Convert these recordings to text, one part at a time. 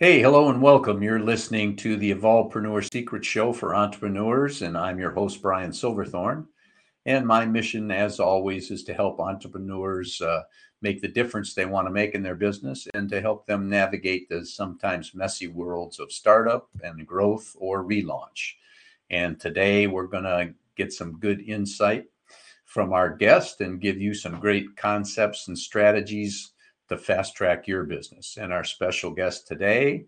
Hey, hello and welcome. You're listening to the Evolvepreneur Secret Show for entrepreneurs, and I'm your host, Brian Silverthorne. And my mission, as always, is to help entrepreneurs uh, make the difference they want to make in their business and to help them navigate the sometimes messy worlds of startup and growth or relaunch. And today we're going to get some good insight from our guest and give you some great concepts and strategies to fast track your business. And our special guest today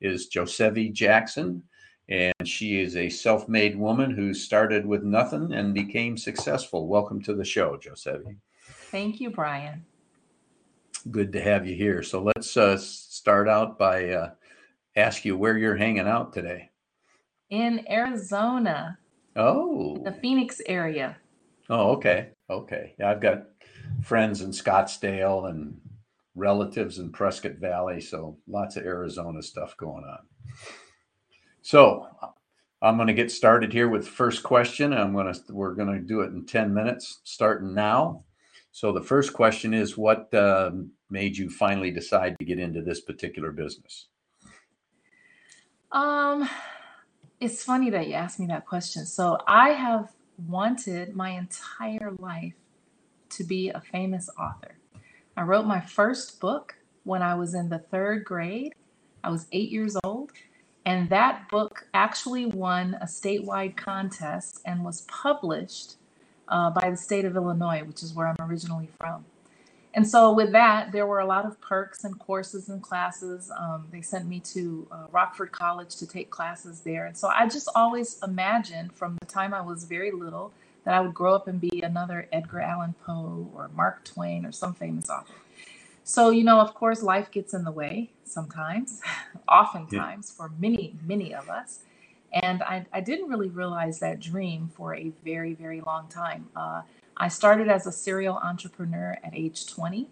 is Josevie Jackson. And she is a self made woman who started with nothing and became successful. Welcome to the show, Josevie. Thank you, Brian. Good to have you here. So let's uh, start out by uh, ask you where you're hanging out today. In Arizona. Oh. The Phoenix area. Oh, okay. Okay. Yeah, I've got friends in Scottsdale and relatives in Prescott Valley, so lots of Arizona stuff going on. So I'm going to get started here with first question. I'm going to we're going to do it in 10 minutes, starting now. So the first question is, what uh, made you finally decide to get into this particular business? Um, it's funny that you asked me that question. So I have wanted my entire life to be a famous author. I wrote my first book when I was in the third grade. I was eight years old. And that book actually won a statewide contest and was published uh, by the state of Illinois, which is where I'm originally from. And so, with that, there were a lot of perks and courses and classes. Um, they sent me to uh, Rockford College to take classes there. And so, I just always imagined from the time I was very little that I would grow up and be another Edgar Allan Poe or Mark Twain or some famous author. So, you know, of course, life gets in the way sometimes, oftentimes yeah. for many, many of us. And I, I, didn't really realize that dream for a very, very long time. Uh, I started as a serial entrepreneur at age 20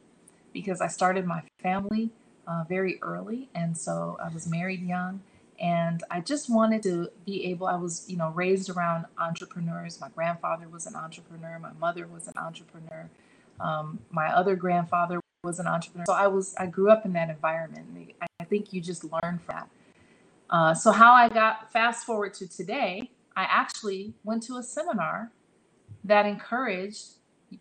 because I started my family uh, very early. And so I was married young and I just wanted to be able, I was, you know, raised around entrepreneurs. My grandfather was an entrepreneur, my mother was an entrepreneur, um, my other grandfather was an entrepreneur. So I was, I grew up in that environment. I think you just learn from that. Uh, so, how I got fast forward to today, I actually went to a seminar that encouraged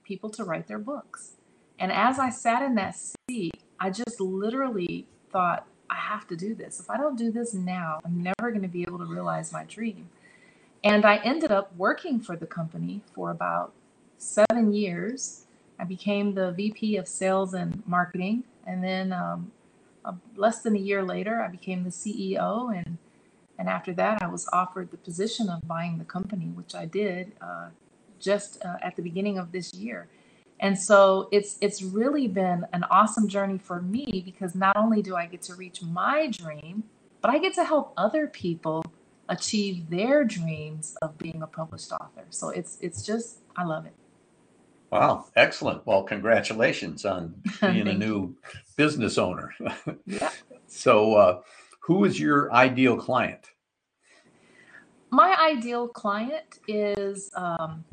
people to write their books. And as I sat in that seat, I just literally thought, I have to do this. If I don't do this now, I'm never going to be able to realize my dream. And I ended up working for the company for about seven years. I became the VP of sales and marketing. And then um, uh, less than a year later, I became the CEO. And, and after that, I was offered the position of buying the company, which I did uh, just uh, at the beginning of this year. And so it's it's really been an awesome journey for me because not only do I get to reach my dream, but I get to help other people achieve their dreams of being a published author. So it's it's just I love it. Wow, excellent. Well, congratulations on being a new business owner. yeah. So, uh, who is your ideal client? My ideal client is um,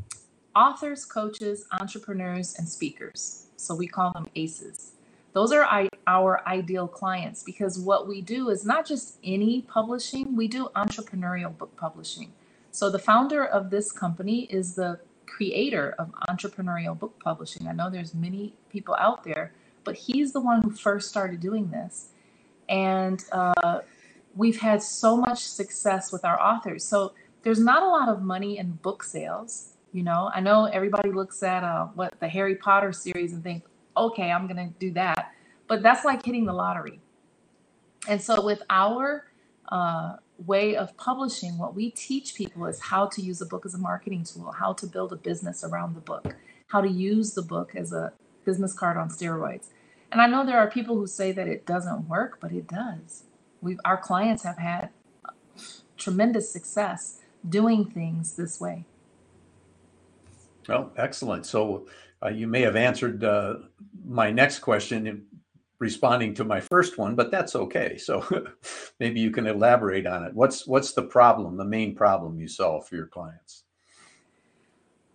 authors, coaches, entrepreneurs, and speakers. So we call them ACEs. Those are our ideal clients because what we do is not just any publishing, we do entrepreneurial book publishing. So the founder of this company is the creator of entrepreneurial book publishing. I know there's many people out there, but he's the one who first started doing this. And uh, we've had so much success with our authors. So there's not a lot of money in book sales you know, I know everybody looks at uh, what the Harry Potter series and think, okay, I'm going to do that. But that's like hitting the lottery. And so, with our uh, way of publishing, what we teach people is how to use a book as a marketing tool, how to build a business around the book, how to use the book as a business card on steroids. And I know there are people who say that it doesn't work, but it does. We, our clients have had tremendous success doing things this way. Well, excellent. So uh, you may have answered uh, my next question in responding to my first one, but that's okay. So maybe you can elaborate on it. What's what's the problem, the main problem you solve for your clients?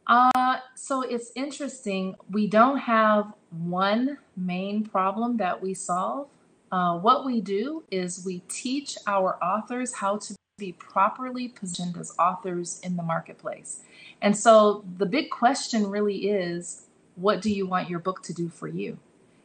Uh, so it's interesting. We don't have one main problem that we solve. Uh, what we do is we teach our authors how to be properly positioned as authors in the marketplace. And so the big question really is what do you want your book to do for you?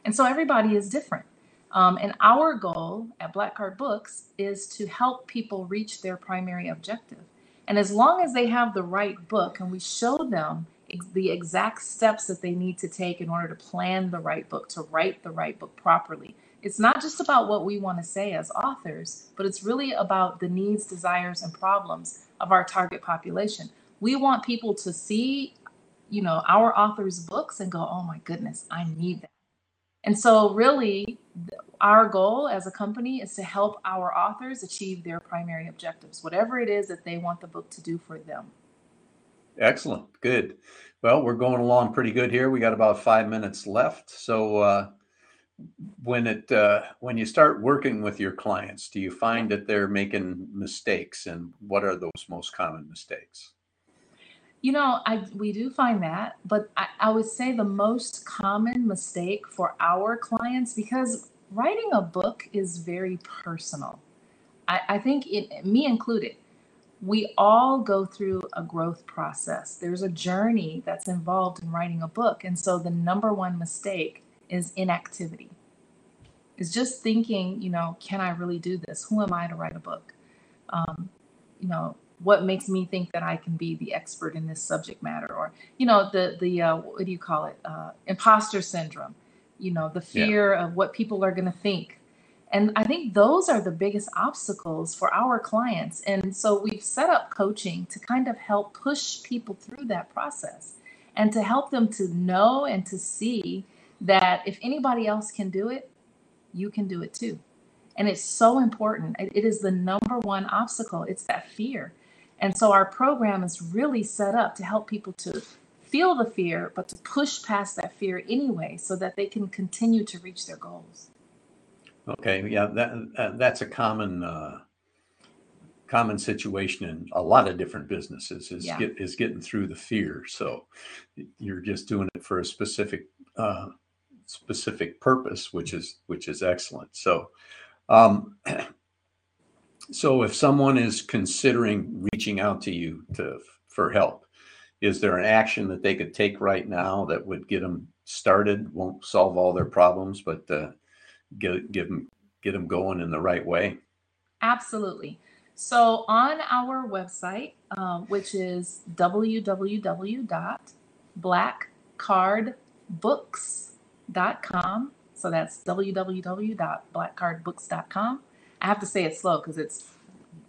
And so everybody is different. Um, and our goal at Black Card Books is to help people reach their primary objective. And as long as they have the right book and we show them ex- the exact steps that they need to take in order to plan the right book, to write the right book properly, it's not just about what we want to say as authors, but it's really about the needs, desires, and problems of our target population. We want people to see, you know, our authors' books and go, oh my goodness, I need that. And so, really, our goal as a company is to help our authors achieve their primary objectives, whatever it is that they want the book to do for them. Excellent. Good. Well, we're going along pretty good here. We got about five minutes left. So, uh, when it uh, when you start working with your clients, do you find that they're making mistakes, and what are those most common mistakes? You know, I we do find that, but I, I would say the most common mistake for our clients because writing a book is very personal. I, I think it, me included, we all go through a growth process. There's a journey that's involved in writing a book, and so the number one mistake is inactivity. Is just thinking, you know, can I really do this? Who am I to write a book? Um, you know, what makes me think that I can be the expert in this subject matter, or you know, the the uh, what do you call it? Uh, imposter syndrome. You know, the fear yeah. of what people are going to think. And I think those are the biggest obstacles for our clients. And so we've set up coaching to kind of help push people through that process and to help them to know and to see that if anybody else can do it, you can do it too. And it's so important. It is the number one obstacle. It's that fear. And so our program is really set up to help people to feel the fear, but to push past that fear anyway so that they can continue to reach their goals. Okay, yeah, that uh, that's a common uh, common situation in a lot of different businesses is yeah. get, is getting through the fear. So you're just doing it for a specific uh, specific purpose, which is which is excellent. So, um, so if someone is considering reaching out to you to for help, is there an action that they could take right now that would get them started? Won't solve all their problems, but uh, get get them get them going in the right way. Absolutely. So on our website, uh, which is www.blackcardbooks.com blackcardbooks.com. So that's www.blackcardbooks.com. I have to say it slow because it's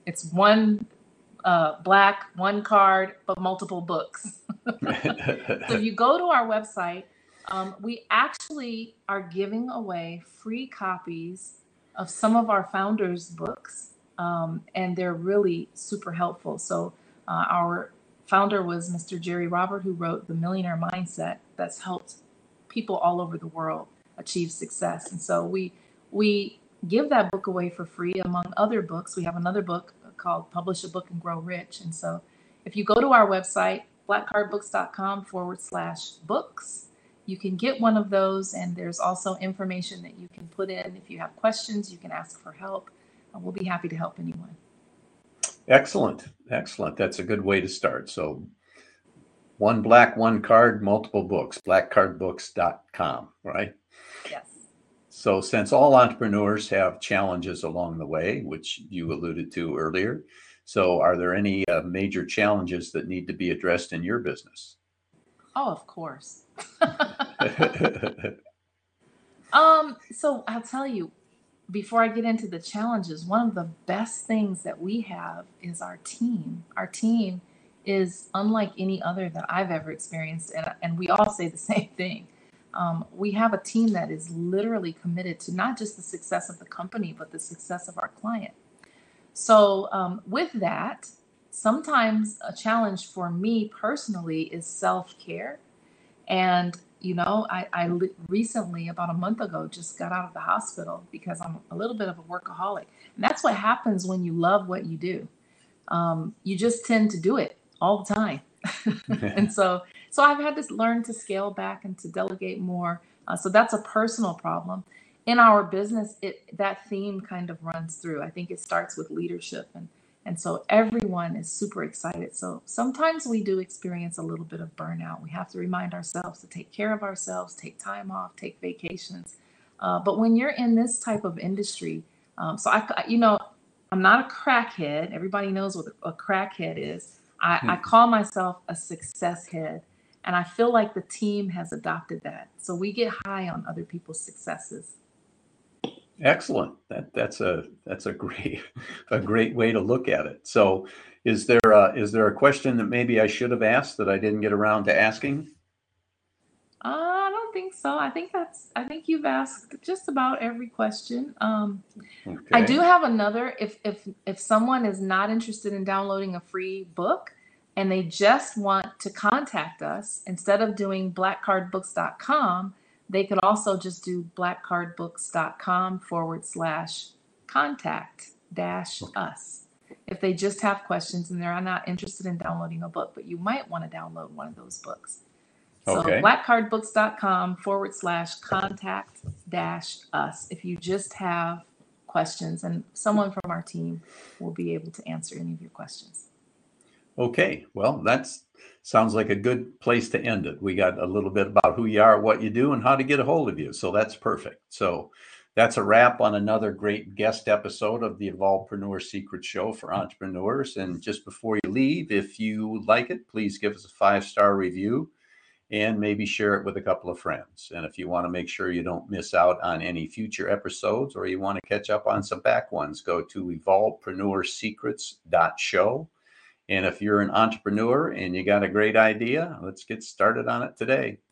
it's one uh, black, one card, but multiple books. so you go to our website. Um, we actually are giving away free copies of some of our founders' books, um, and they're really super helpful. So uh, our founder was Mr. Gerry Robert, who wrote The Millionaire Mindset. That's helped people all over the world achieve success. And so we we give that book away for free among other books. We have another book called Publish a Book and Grow Rich. And so if you go to our website, blackcardbooks.com forward slash books, you can get one of those. And there's also information that you can put in. If you have questions, you can ask for help. We'll be happy to help anyone. Excellent. Excellent. That's a good way to start. So one black, one card, multiple books, blackcardbooks.com, right? Yes. So, since all entrepreneurs have challenges along the way, which you alluded to earlier, so are there any uh, major challenges that need to be addressed in your business? Oh, of course. um, so I'll tell you, before I get into the challenges, one of the best things that we have is our team. Our team is unlike any other that I've ever experienced. And, and we all say the same thing. Um, we have a team that is literally committed to not just the success of the company, but the success of our client. So, um, with that, sometimes a challenge for me personally is self care. And, you know, I, I recently, about a month ago, just got out of the hospital because I'm a little bit of a workaholic. And that's what happens when you love what you do. Um, you just tend to do it all the time. and so so I've had to learn to scale back and to delegate more. Uh, so that's a personal problem. in our business, it that theme kind of runs through. I think it starts with leadership and and so everyone is super excited. So sometimes we do experience a little bit of burnout. We have to remind ourselves to take care of ourselves, take time off, take vacations. Uh, but when you're in this type of industry, um, so I, you know, I'm not a crackhead. Everybody knows what a crackhead is. I, I hmm. call myself a success head. And I feel like the team has adopted that. So we get high on other people's successes. Excellent. That that's a that's a great a great way to look at it. So, is there a, is there a question that maybe I should have asked that I didn't get around to asking? Think so. I think that's I think you've asked just about every question. Um, okay. I do have another. If if if someone is not interested in downloading a free book and they just want to contact us instead of doing blackcardbooks.com they could also just do blackcardbooks.com forward slash contact dash us if they just have questions and they're not interested in downloading a book, but you might want to download one of those books. So okay. blackcardbooks.com forward slash contact dash us if you just have questions, and someone from our team will be able to answer any of your questions. Okay, well, that's sounds like a good place to end it. We got a little bit about who you are, what you do, and how to get a hold of you. So that's perfect. So that's a wrap on another great guest episode of the Evolvepreneur Secret Show for entrepreneurs. And just before you leave, if you like it, please give us a five star review and maybe share it with a couple of friends. And if you want to make sure you don't miss out on any future episodes or you want to catch up on some back ones, go to evolvepreneursecrets.show and if you're an entrepreneur and you got a great idea, let's get started on it today.